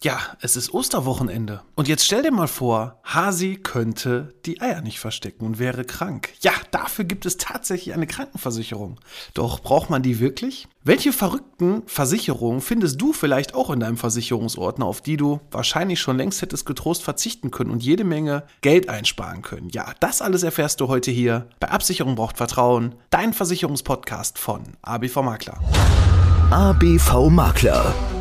Ja, es ist Osterwochenende. Und jetzt stell dir mal vor, Hasi könnte die Eier nicht verstecken und wäre krank. Ja, dafür gibt es tatsächlich eine Krankenversicherung. Doch braucht man die wirklich? Welche verrückten Versicherungen findest du vielleicht auch in deinem Versicherungsordner, auf die du wahrscheinlich schon längst hättest getrost verzichten können und jede Menge Geld einsparen können? Ja, das alles erfährst du heute hier bei Absicherung braucht Vertrauen, dein Versicherungspodcast von ABV Makler. ABV Makler.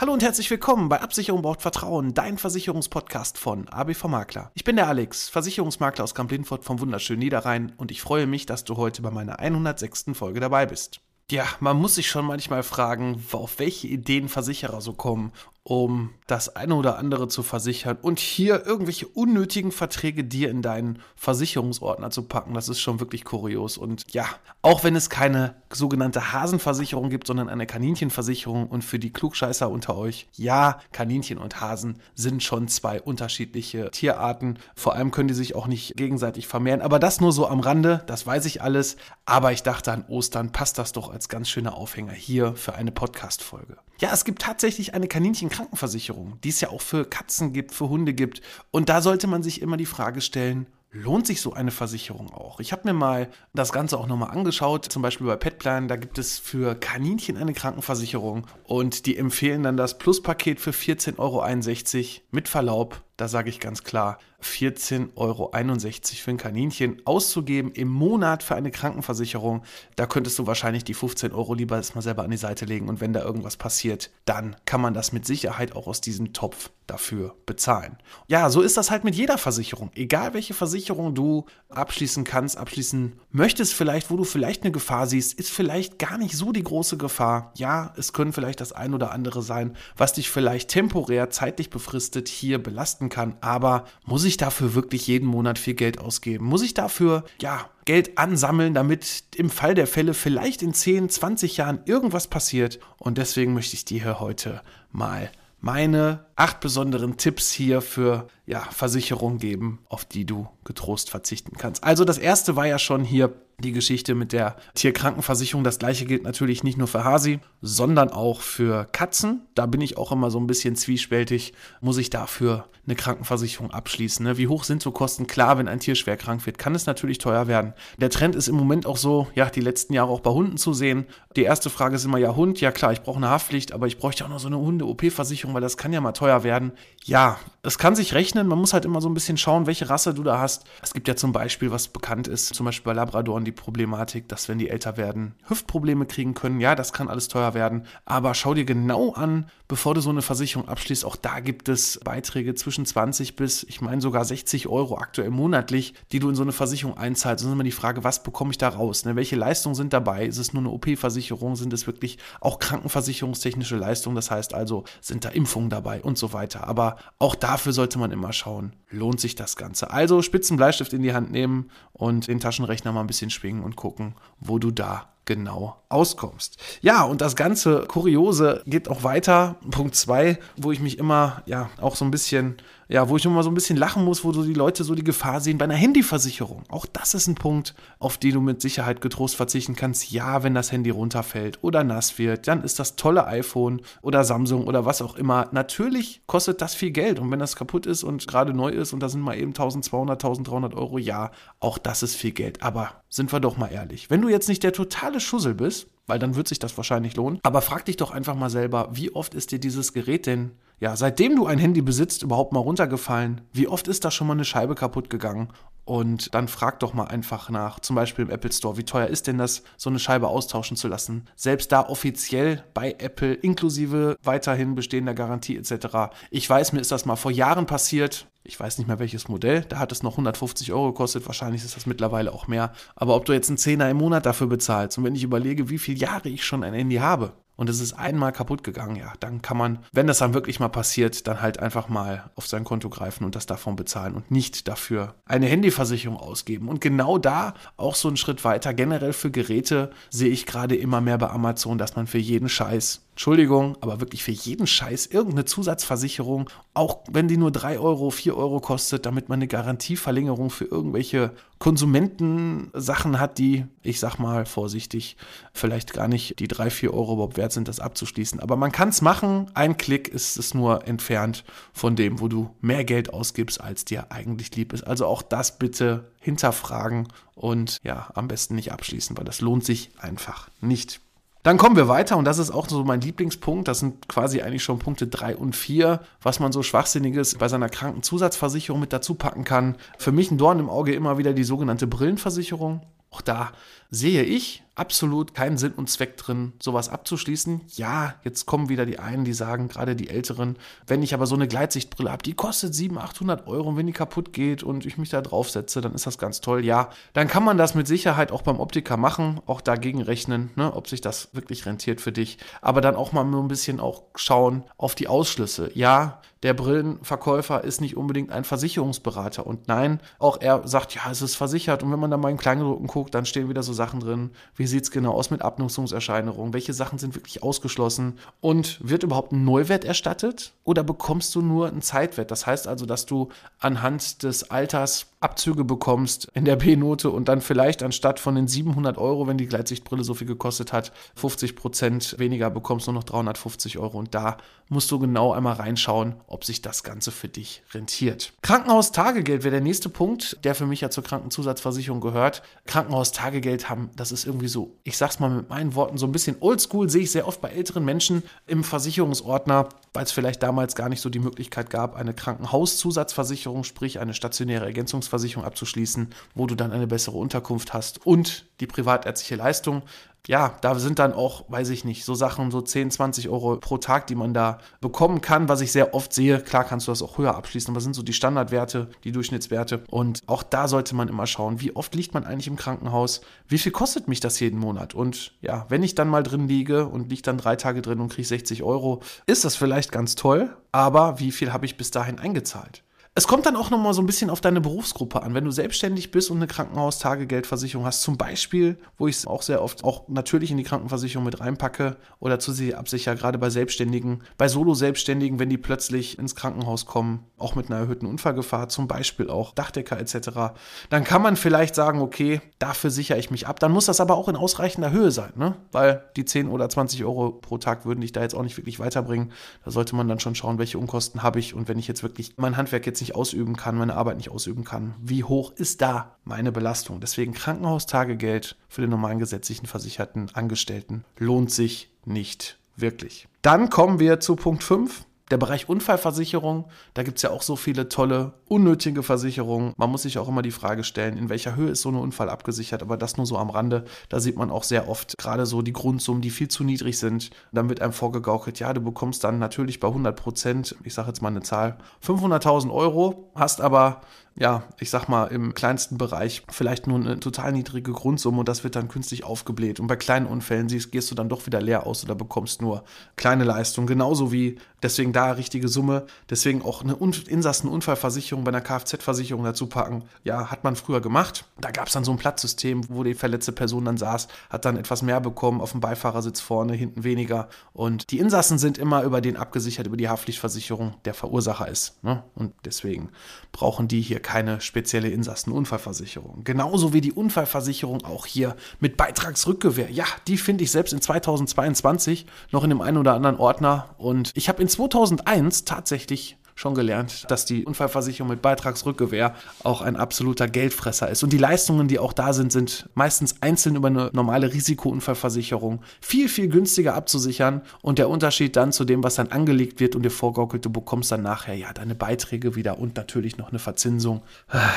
Hallo und herzlich willkommen bei Absicherung braucht Vertrauen, dein Versicherungspodcast von ABV Makler. Ich bin der Alex, Versicherungsmakler aus Kamp-Lindfort vom wunderschönen Niederrhein und ich freue mich, dass du heute bei meiner 106. Folge dabei bist. Ja, man muss sich schon manchmal fragen, auf welche Ideen Versicherer so kommen um das eine oder andere zu versichern und hier irgendwelche unnötigen Verträge dir in deinen Versicherungsordner zu packen, das ist schon wirklich kurios. Und ja, auch wenn es keine sogenannte Hasenversicherung gibt, sondern eine Kaninchenversicherung und für die Klugscheißer unter euch, ja, Kaninchen und Hasen sind schon zwei unterschiedliche Tierarten. Vor allem können die sich auch nicht gegenseitig vermehren, aber das nur so am Rande, das weiß ich alles. Aber ich dachte an Ostern passt das doch als ganz schöner Aufhänger hier für eine Podcast-Folge. Ja, es gibt tatsächlich eine Kaninchenkrankenversicherung, die es ja auch für Katzen gibt, für Hunde gibt. Und da sollte man sich immer die Frage stellen, lohnt sich so eine Versicherung auch? Ich habe mir mal das Ganze auch nochmal angeschaut, zum Beispiel bei Petplan, da gibt es für Kaninchen eine Krankenversicherung und die empfehlen dann das Pluspaket für 14,61 Euro mit Verlaub. Da sage ich ganz klar, 14,61 Euro für ein Kaninchen auszugeben im Monat für eine Krankenversicherung. Da könntest du wahrscheinlich die 15 Euro lieber erstmal selber an die Seite legen und wenn da irgendwas passiert, dann kann man das mit Sicherheit auch aus diesem Topf dafür bezahlen. Ja, so ist das halt mit jeder Versicherung. Egal welche Versicherung du abschließen kannst, abschließen möchtest, vielleicht, wo du vielleicht eine Gefahr siehst, ist vielleicht gar nicht so die große Gefahr. Ja, es können vielleicht das ein oder andere sein, was dich vielleicht temporär, zeitlich befristet hier belasten kann, aber muss ich dafür wirklich jeden Monat viel Geld ausgeben? Muss ich dafür, ja, Geld ansammeln, damit im Fall der Fälle vielleicht in 10, 20 Jahren irgendwas passiert? Und deswegen möchte ich dir hier heute mal meine acht besonderen Tipps hier für ja, Versicherung geben, auf die du getrost verzichten kannst. Also das erste war ja schon hier die Geschichte mit der Tierkrankenversicherung. Das gleiche gilt natürlich nicht nur für Hasi, sondern auch für Katzen. Da bin ich auch immer so ein bisschen zwiespältig. Muss ich dafür eine Krankenversicherung abschließen? Ne? Wie hoch sind so Kosten? Klar, wenn ein Tier schwer krank wird, kann es natürlich teuer werden. Der Trend ist im Moment auch so, ja, die letzten Jahre auch bei Hunden zu sehen. Die erste Frage ist immer, ja, Hund, ja klar, ich brauche eine Haftpflicht, aber ich bräuchte auch noch so eine Hunde-OP-Versicherung, weil das kann ja mal teuer werden. Ja, es kann sich rechnen. Man muss halt immer so ein bisschen schauen, welche Rasse du da hast. Es gibt ja zum Beispiel, was bekannt ist, zum Beispiel bei Labradoren die Problematik, dass wenn die älter werden, Hüftprobleme kriegen können. Ja, das kann alles teuer werden. Aber schau dir genau an, bevor du so eine Versicherung abschließt. Auch da gibt es Beiträge zwischen 20 bis, ich meine sogar 60 Euro aktuell monatlich, die du in so eine Versicherung einzahlst. Das ist immer die Frage, was bekomme ich da raus? Ne? Welche Leistungen sind dabei? Ist es nur eine OP-Versicherung? Sind es wirklich auch krankenversicherungstechnische Leistungen? Das heißt also, sind da Impfungen dabei und so weiter. Aber auch dafür sollte man immer schauen, lohnt sich das Ganze. Also Spitzenbleistift in die Hand nehmen und den Taschenrechner mal ein bisschen schwingen und gucken, wo du da genau auskommst. Ja, und das ganze Kuriose geht auch weiter. Punkt 2, wo ich mich immer ja auch so ein bisschen ja, wo ich immer so ein bisschen lachen muss, wo so die Leute so die Gefahr sehen bei einer Handyversicherung. Auch das ist ein Punkt, auf den du mit Sicherheit getrost verzichten kannst. Ja, wenn das Handy runterfällt oder nass wird, dann ist das tolle iPhone oder Samsung oder was auch immer. Natürlich kostet das viel Geld und wenn das kaputt ist und gerade neu ist und da sind mal eben 1200, 1300 Euro, ja, auch das ist viel Geld. Aber sind wir doch mal ehrlich, wenn du jetzt nicht der totale Schussel bist, weil dann wird sich das wahrscheinlich lohnen. Aber frag dich doch einfach mal selber, wie oft ist dir dieses Gerät denn ja, seitdem du ein Handy besitzt, überhaupt mal runtergefallen? Wie oft ist da schon mal eine Scheibe kaputt gegangen? Und dann frag doch mal einfach nach, zum Beispiel im Apple Store, wie teuer ist denn das, so eine Scheibe austauschen zu lassen? Selbst da offiziell bei Apple, inklusive weiterhin bestehender Garantie etc. Ich weiß, mir ist das mal vor Jahren passiert. Ich weiß nicht mehr welches Modell, da hat es noch 150 Euro gekostet, wahrscheinlich ist das mittlerweile auch mehr. Aber ob du jetzt einen Zehner im Monat dafür bezahlst und wenn ich überlege, wie viele Jahre ich schon ein Handy habe, und es ist einmal kaputt gegangen, ja, dann kann man, wenn das dann wirklich mal passiert, dann halt einfach mal auf sein Konto greifen und das davon bezahlen und nicht dafür eine Handyversicherung ausgeben. Und genau da auch so einen Schritt weiter, generell für Geräte sehe ich gerade immer mehr bei Amazon, dass man für jeden Scheiß Entschuldigung, aber wirklich für jeden Scheiß irgendeine Zusatzversicherung, auch wenn die nur 3 Euro, 4 Euro kostet, damit man eine Garantieverlängerung für irgendwelche Konsumentensachen hat, die, ich sag mal vorsichtig, vielleicht gar nicht die 3, 4 Euro überhaupt wert sind, das abzuschließen. Aber man kann es machen. Ein Klick ist es nur entfernt von dem, wo du mehr Geld ausgibst, als dir eigentlich lieb ist. Also auch das bitte hinterfragen und ja, am besten nicht abschließen, weil das lohnt sich einfach nicht. Dann kommen wir weiter und das ist auch so mein Lieblingspunkt. Das sind quasi eigentlich schon Punkte drei und vier, was man so Schwachsinniges bei seiner Krankenzusatzversicherung mit dazu packen kann. Für mich ein Dorn im Auge immer wieder die sogenannte Brillenversicherung. Auch da sehe ich absolut keinen Sinn und Zweck drin, sowas abzuschließen. Ja, jetzt kommen wieder die einen, die sagen, gerade die Älteren, wenn ich aber so eine Gleitsichtbrille habe, die kostet 700, 800 Euro und wenn die kaputt geht und ich mich da draufsetze, dann ist das ganz toll. Ja, dann kann man das mit Sicherheit auch beim Optiker machen, auch dagegen rechnen, ne, ob sich das wirklich rentiert für dich. Aber dann auch mal nur ein bisschen auch schauen auf die Ausschlüsse. Ja, der Brillenverkäufer ist nicht unbedingt ein Versicherungsberater. Und nein, auch er sagt, ja, es ist versichert. Und wenn man dann mal in Kleingedruckten guckt, dann stehen wieder so Sachen drin, wie sieht es genau aus mit Abnutzungserscheinungen, welche Sachen sind wirklich ausgeschlossen und wird überhaupt ein Neuwert erstattet oder bekommst du nur einen Zeitwert? Das heißt also, dass du anhand des Alters Abzüge bekommst in der B-Note und dann vielleicht anstatt von den 700 Euro, wenn die Gleitsichtbrille so viel gekostet hat, 50 Prozent weniger bekommst, nur noch 350 Euro. Und da musst du genau einmal reinschauen, ob sich das Ganze für dich rentiert. Krankenhaustagegeld wäre der nächste Punkt, der für mich ja zur Krankenzusatzversicherung gehört. Krankenhaustagegeld haben, das ist irgendwie so, ich sag's mal mit meinen Worten, so ein bisschen oldschool, sehe ich sehr oft bei älteren Menschen im Versicherungsordner, weil es vielleicht damals gar nicht so die Möglichkeit gab, eine Krankenhauszusatzversicherung, sprich eine stationäre Ergänzungsversicherung Versicherung abzuschließen, wo du dann eine bessere Unterkunft hast und die privatärztliche Leistung. Ja, da sind dann auch, weiß ich nicht, so Sachen, so 10, 20 Euro pro Tag, die man da bekommen kann, was ich sehr oft sehe. Klar kannst du das auch höher abschließen, aber sind so die Standardwerte, die Durchschnittswerte. Und auch da sollte man immer schauen, wie oft liegt man eigentlich im Krankenhaus, wie viel kostet mich das jeden Monat? Und ja, wenn ich dann mal drin liege und liege dann drei Tage drin und kriege 60 Euro, ist das vielleicht ganz toll, aber wie viel habe ich bis dahin eingezahlt? Es kommt dann auch nochmal so ein bisschen auf deine Berufsgruppe an. Wenn du selbstständig bist und eine Krankenhaustagegeldversicherung hast, zum Beispiel, wo ich es auch sehr oft auch natürlich in die Krankenversicherung mit reinpacke oder zu sie absicher, gerade bei Selbstständigen, bei Solo-Selbstständigen, wenn die plötzlich ins Krankenhaus kommen, auch mit einer erhöhten Unfallgefahr, zum Beispiel auch Dachdecker etc., dann kann man vielleicht sagen, okay, dafür sichere ich mich ab. Dann muss das aber auch in ausreichender Höhe sein, ne? weil die 10 oder 20 Euro pro Tag würden dich da jetzt auch nicht wirklich weiterbringen. Da sollte man dann schon schauen, welche Unkosten habe ich und wenn ich jetzt wirklich mein Handwerk jetzt nicht ausüben kann, meine Arbeit nicht ausüben kann, wie hoch ist da meine Belastung? Deswegen Krankenhaustagegeld für den normalen gesetzlichen versicherten Angestellten lohnt sich nicht wirklich. Dann kommen wir zu Punkt 5. Der Bereich Unfallversicherung, da gibt es ja auch so viele tolle, unnötige Versicherungen. Man muss sich auch immer die Frage stellen, in welcher Höhe ist so ein Unfall abgesichert, aber das nur so am Rande. Da sieht man auch sehr oft gerade so die Grundsummen, die viel zu niedrig sind. Dann wird einem vorgegaukelt, ja, du bekommst dann natürlich bei 100 Prozent, ich sage jetzt mal eine Zahl, 500.000 Euro, hast aber ja, ich sag mal, im kleinsten Bereich vielleicht nur eine total niedrige Grundsumme und das wird dann künstlich aufgebläht. Und bei kleinen Unfällen siehst, gehst du dann doch wieder leer aus oder bekommst nur kleine Leistungen. Genauso wie deswegen da richtige Summe. Deswegen auch eine Insassenunfallversicherung bei einer Kfz-Versicherung dazu packen. Ja, hat man früher gemacht. Da gab es dann so ein Platzsystem, wo die verletzte Person dann saß, hat dann etwas mehr bekommen, auf dem Beifahrersitz vorne, hinten weniger. Und die Insassen sind immer über den abgesichert, über die Haftpflichtversicherung, der Verursacher ist. Ne? Und deswegen brauchen die hier keine spezielle Insassenunfallversicherung. Genauso wie die Unfallversicherung auch hier mit Beitragsrückgewehr. Ja, die finde ich selbst in 2022 noch in dem einen oder anderen Ordner. Und ich habe in 2001 tatsächlich schon gelernt, dass die Unfallversicherung mit Beitragsrückgewehr auch ein absoluter Geldfresser ist. Und die Leistungen, die auch da sind, sind meistens einzeln über eine normale Risikounfallversicherung viel, viel günstiger abzusichern. Und der Unterschied dann zu dem, was dann angelegt wird und dir vorgaukelt, du bekommst dann nachher ja deine Beiträge wieder und natürlich noch eine Verzinsung.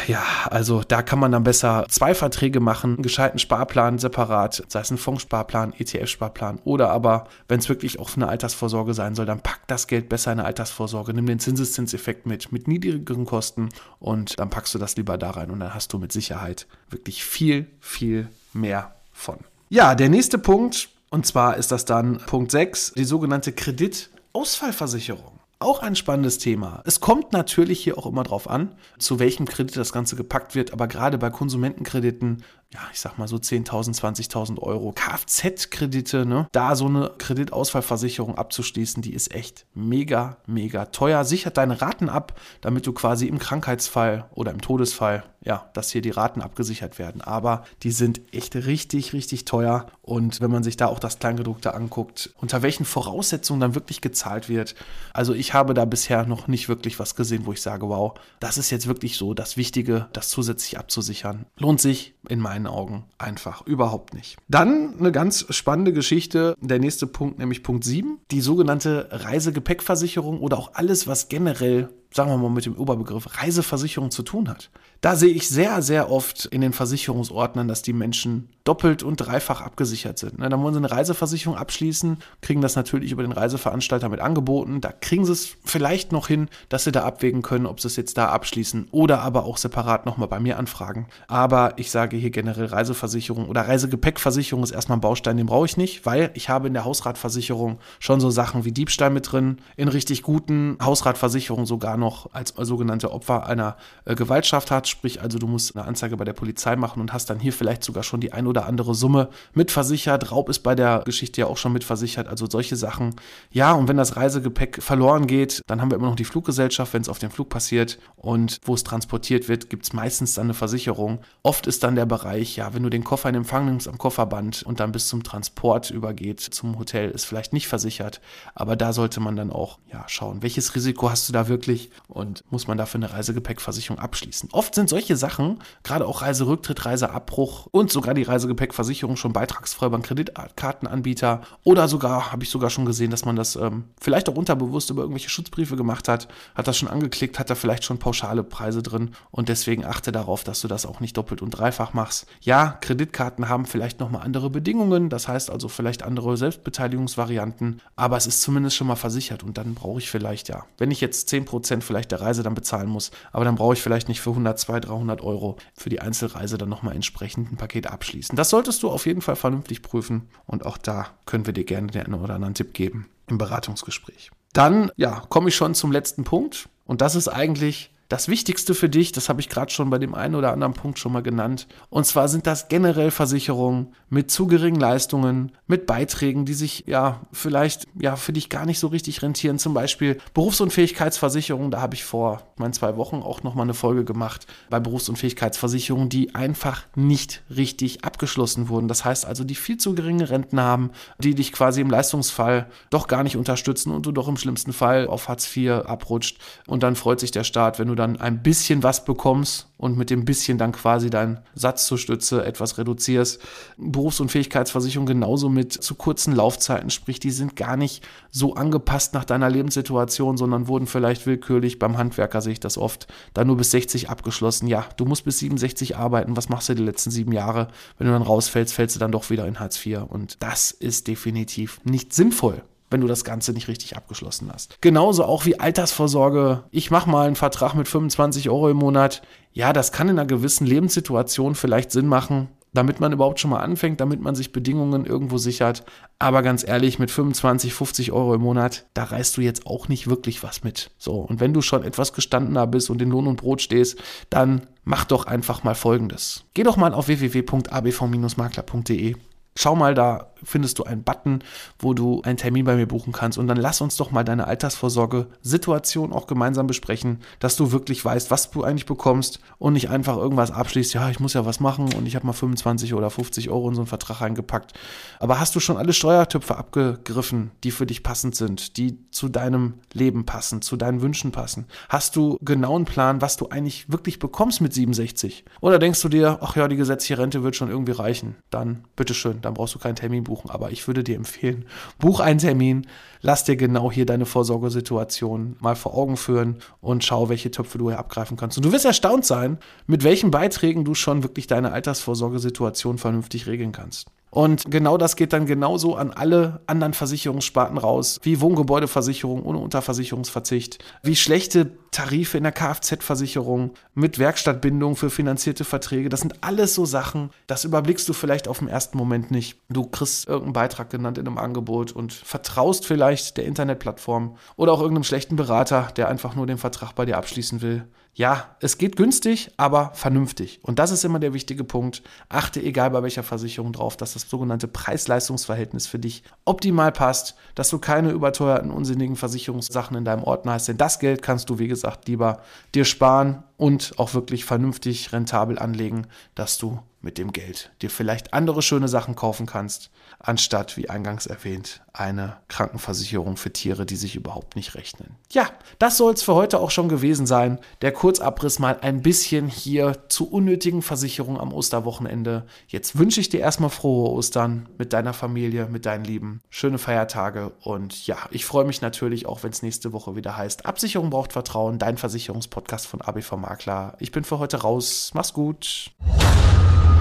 Ja, also da kann man dann besser zwei Verträge machen, einen gescheiten Sparplan separat, sei es ein Fondssparplan, ETF-Sparplan oder aber, wenn es wirklich auch eine Altersvorsorge sein soll, dann packt das Geld besser in eine Altersvorsorge, nimm den Zinses Zinseszinseffekt mit, mit niedrigeren Kosten und dann packst du das lieber da rein und dann hast du mit Sicherheit wirklich viel, viel mehr von. Ja, der nächste Punkt, Und zwar ist das dann Punkt 6, die sogenannte Kreditausfallversicherung. Auch ein spannendes Thema. Es kommt natürlich hier auch immer drauf an, zu welchem Kredit das Ganze gepackt wird, aber gerade bei Konsumentenkrediten ja, ich sag mal so 10.000, 20.000 Euro Kfz-Kredite, ne? Da so eine Kreditausfallversicherung abzuschließen, die ist echt mega, mega teuer. Sichert deine Raten ab, damit du quasi im Krankheitsfall oder im Todesfall, ja, dass hier die Raten abgesichert werden. Aber die sind echt richtig, richtig teuer. Und wenn man sich da auch das Kleingedruckte anguckt, unter welchen Voraussetzungen dann wirklich gezahlt wird. Also ich habe da bisher noch nicht wirklich was gesehen, wo ich sage, wow, das ist jetzt wirklich so das Wichtige, das zusätzlich abzusichern. Lohnt sich in meinen meinen Augen einfach überhaupt nicht. Dann eine ganz spannende Geschichte, der nächste Punkt, nämlich Punkt 7, die sogenannte Reisegepäckversicherung oder auch alles, was generell sagen wir mal mit dem Oberbegriff Reiseversicherung zu tun hat. Da sehe ich sehr, sehr oft in den Versicherungsordnern, dass die Menschen doppelt und dreifach abgesichert sind. Ne, dann wollen sie eine Reiseversicherung abschließen, kriegen das natürlich über den Reiseveranstalter mit angeboten. Da kriegen sie es vielleicht noch hin, dass sie da abwägen können, ob sie es jetzt da abschließen oder aber auch separat nochmal bei mir anfragen. Aber ich sage hier generell Reiseversicherung oder Reisegepäckversicherung ist erstmal ein Baustein, den brauche ich nicht, weil ich habe in der Hausratversicherung schon so Sachen wie Diebstahl mit drin, in richtig guten Hausratversicherungen sogar noch als sogenannte Opfer einer äh, Gewaltschaft hat sprich also du musst eine Anzeige bei der Polizei machen und hast dann hier vielleicht sogar schon die ein oder andere Summe mitversichert. Raub ist bei der Geschichte ja auch schon mitversichert, also solche Sachen. Ja, und wenn das Reisegepäck verloren geht, dann haben wir immer noch die Fluggesellschaft, wenn es auf dem Flug passiert und wo es transportiert wird, gibt es meistens dann eine Versicherung. Oft ist dann der Bereich, ja, wenn du den Koffer in Empfang nimmst am Kofferband und dann bis zum Transport übergeht zum Hotel, ist vielleicht nicht versichert, aber da sollte man dann auch ja, schauen, welches Risiko hast du da wirklich und muss man dafür eine Reisegepäckversicherung abschließen. Oft sind solche Sachen, gerade auch Reiserücktritt, Reiseabbruch und sogar die Reisegepäckversicherung schon beitragsfrei beim Kreditkartenanbieter oder sogar, habe ich sogar schon gesehen, dass man das ähm, vielleicht auch unterbewusst über irgendwelche Schutzbriefe gemacht hat, hat das schon angeklickt, hat da vielleicht schon pauschale Preise drin und deswegen achte darauf, dass du das auch nicht doppelt und dreifach machst. Ja, Kreditkarten haben vielleicht nochmal andere Bedingungen, das heißt also vielleicht andere Selbstbeteiligungsvarianten, aber es ist zumindest schon mal versichert und dann brauche ich vielleicht ja, wenn ich jetzt 10% vielleicht der Reise dann bezahlen muss, aber dann brauche ich vielleicht nicht für 120 200, 300 Euro für die Einzelreise dann nochmal entsprechend ein Paket abschließen. Das solltest du auf jeden Fall vernünftig prüfen und auch da können wir dir gerne den einen oder anderen Tipp geben im Beratungsgespräch. Dann, ja, komme ich schon zum letzten Punkt und das ist eigentlich das Wichtigste für dich, das habe ich gerade schon bei dem einen oder anderen Punkt schon mal genannt. Und zwar sind das generell Versicherungen mit zu geringen Leistungen, mit Beiträgen, die sich ja vielleicht ja für dich gar nicht so richtig rentieren. Zum Beispiel Berufsunfähigkeitsversicherung. Da habe ich vor meinen zwei Wochen auch noch mal eine Folge gemacht bei Berufsunfähigkeitsversicherungen, die einfach nicht richtig abgeschlossen wurden. Das heißt also, die viel zu geringe Renten haben, die dich quasi im Leistungsfall doch gar nicht unterstützen und du doch im schlimmsten Fall auf Hartz IV abrutscht. Und dann freut sich der Staat, wenn du da dann ein bisschen was bekommst und mit dem bisschen dann quasi deinen Satz zur Stütze etwas reduzierst. Berufs- und Fähigkeitsversicherung genauso mit zu kurzen Laufzeiten, sprich, die sind gar nicht so angepasst nach deiner Lebenssituation, sondern wurden vielleicht willkürlich, beim Handwerker sehe ich das oft, da nur bis 60 abgeschlossen. Ja, du musst bis 67 arbeiten, was machst du die letzten sieben Jahre? Wenn du dann rausfällst, fällst du dann doch wieder in Hartz IV und das ist definitiv nicht sinnvoll wenn du das Ganze nicht richtig abgeschlossen hast. Genauso auch wie Altersvorsorge. Ich mache mal einen Vertrag mit 25 Euro im Monat. Ja, das kann in einer gewissen Lebenssituation vielleicht Sinn machen, damit man überhaupt schon mal anfängt, damit man sich Bedingungen irgendwo sichert. Aber ganz ehrlich, mit 25, 50 Euro im Monat, da reißt du jetzt auch nicht wirklich was mit. So, und wenn du schon etwas gestandener bist und in Lohn und Brot stehst, dann mach doch einfach mal Folgendes. Geh doch mal auf www.abv-makler.de. Schau mal, da findest du einen Button, wo du einen Termin bei mir buchen kannst. Und dann lass uns doch mal deine Altersvorsorge-Situation auch gemeinsam besprechen, dass du wirklich weißt, was du eigentlich bekommst und nicht einfach irgendwas abschließt. Ja, ich muss ja was machen und ich habe mal 25 oder 50 Euro in so einen Vertrag reingepackt. Aber hast du schon alle Steuertöpfe abgegriffen, die für dich passend sind, die zu deinem Leben passen, zu deinen Wünschen passen? Hast du genau einen Plan, was du eigentlich wirklich bekommst mit 67? Oder denkst du dir, ach ja, die gesetzliche Rente wird schon irgendwie reichen? Dann bitteschön, dann brauchst du keinen Termin buchen aber ich würde dir empfehlen, buch einen Termin, lass dir genau hier deine Vorsorgesituation mal vor Augen führen und schau, welche Töpfe du hier abgreifen kannst. Und du wirst erstaunt sein, mit welchen Beiträgen du schon wirklich deine Altersvorsorgesituation vernünftig regeln kannst. Und genau das geht dann genauso an alle anderen Versicherungssparten raus, wie Wohngebäudeversicherung ohne Unterversicherungsverzicht, wie schlechte Tarife in der Kfz-Versicherung mit Werkstattbindung für finanzierte Verträge. Das sind alles so Sachen, das überblickst du vielleicht auf den ersten Moment nicht. Du kriegst irgendeinen Beitrag genannt in einem Angebot und vertraust vielleicht der Internetplattform oder auch irgendeinem schlechten Berater, der einfach nur den Vertrag bei dir abschließen will ja, es geht günstig, aber vernünftig. Und das ist immer der wichtige Punkt. Achte, egal bei welcher Versicherung, drauf, dass das sogenannte Preis-Leistungs-Verhältnis für dich optimal passt, dass du keine überteuerten, unsinnigen Versicherungssachen in deinem Ordner hast. Denn das Geld kannst du, wie gesagt, lieber dir sparen und auch wirklich vernünftig rentabel anlegen, dass du mit dem Geld dir vielleicht andere schöne Sachen kaufen kannst, anstatt, wie eingangs erwähnt, eine Krankenversicherung für Tiere, die sich überhaupt nicht rechnen. Ja, das soll es für heute auch schon gewesen sein. Der Kurzabriss mal ein bisschen hier zu unnötigen Versicherungen am Osterwochenende. Jetzt wünsche ich dir erstmal frohe Ostern mit deiner Familie, mit deinen Lieben. Schöne Feiertage und ja, ich freue mich natürlich auch, wenn es nächste Woche wieder heißt, Absicherung braucht Vertrauen, dein Versicherungspodcast von ABV Makler. Ich bin für heute raus. Mach's gut.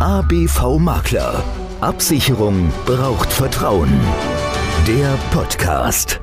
ABV Makler. Absicherung braucht Vertrauen. Der Podcast.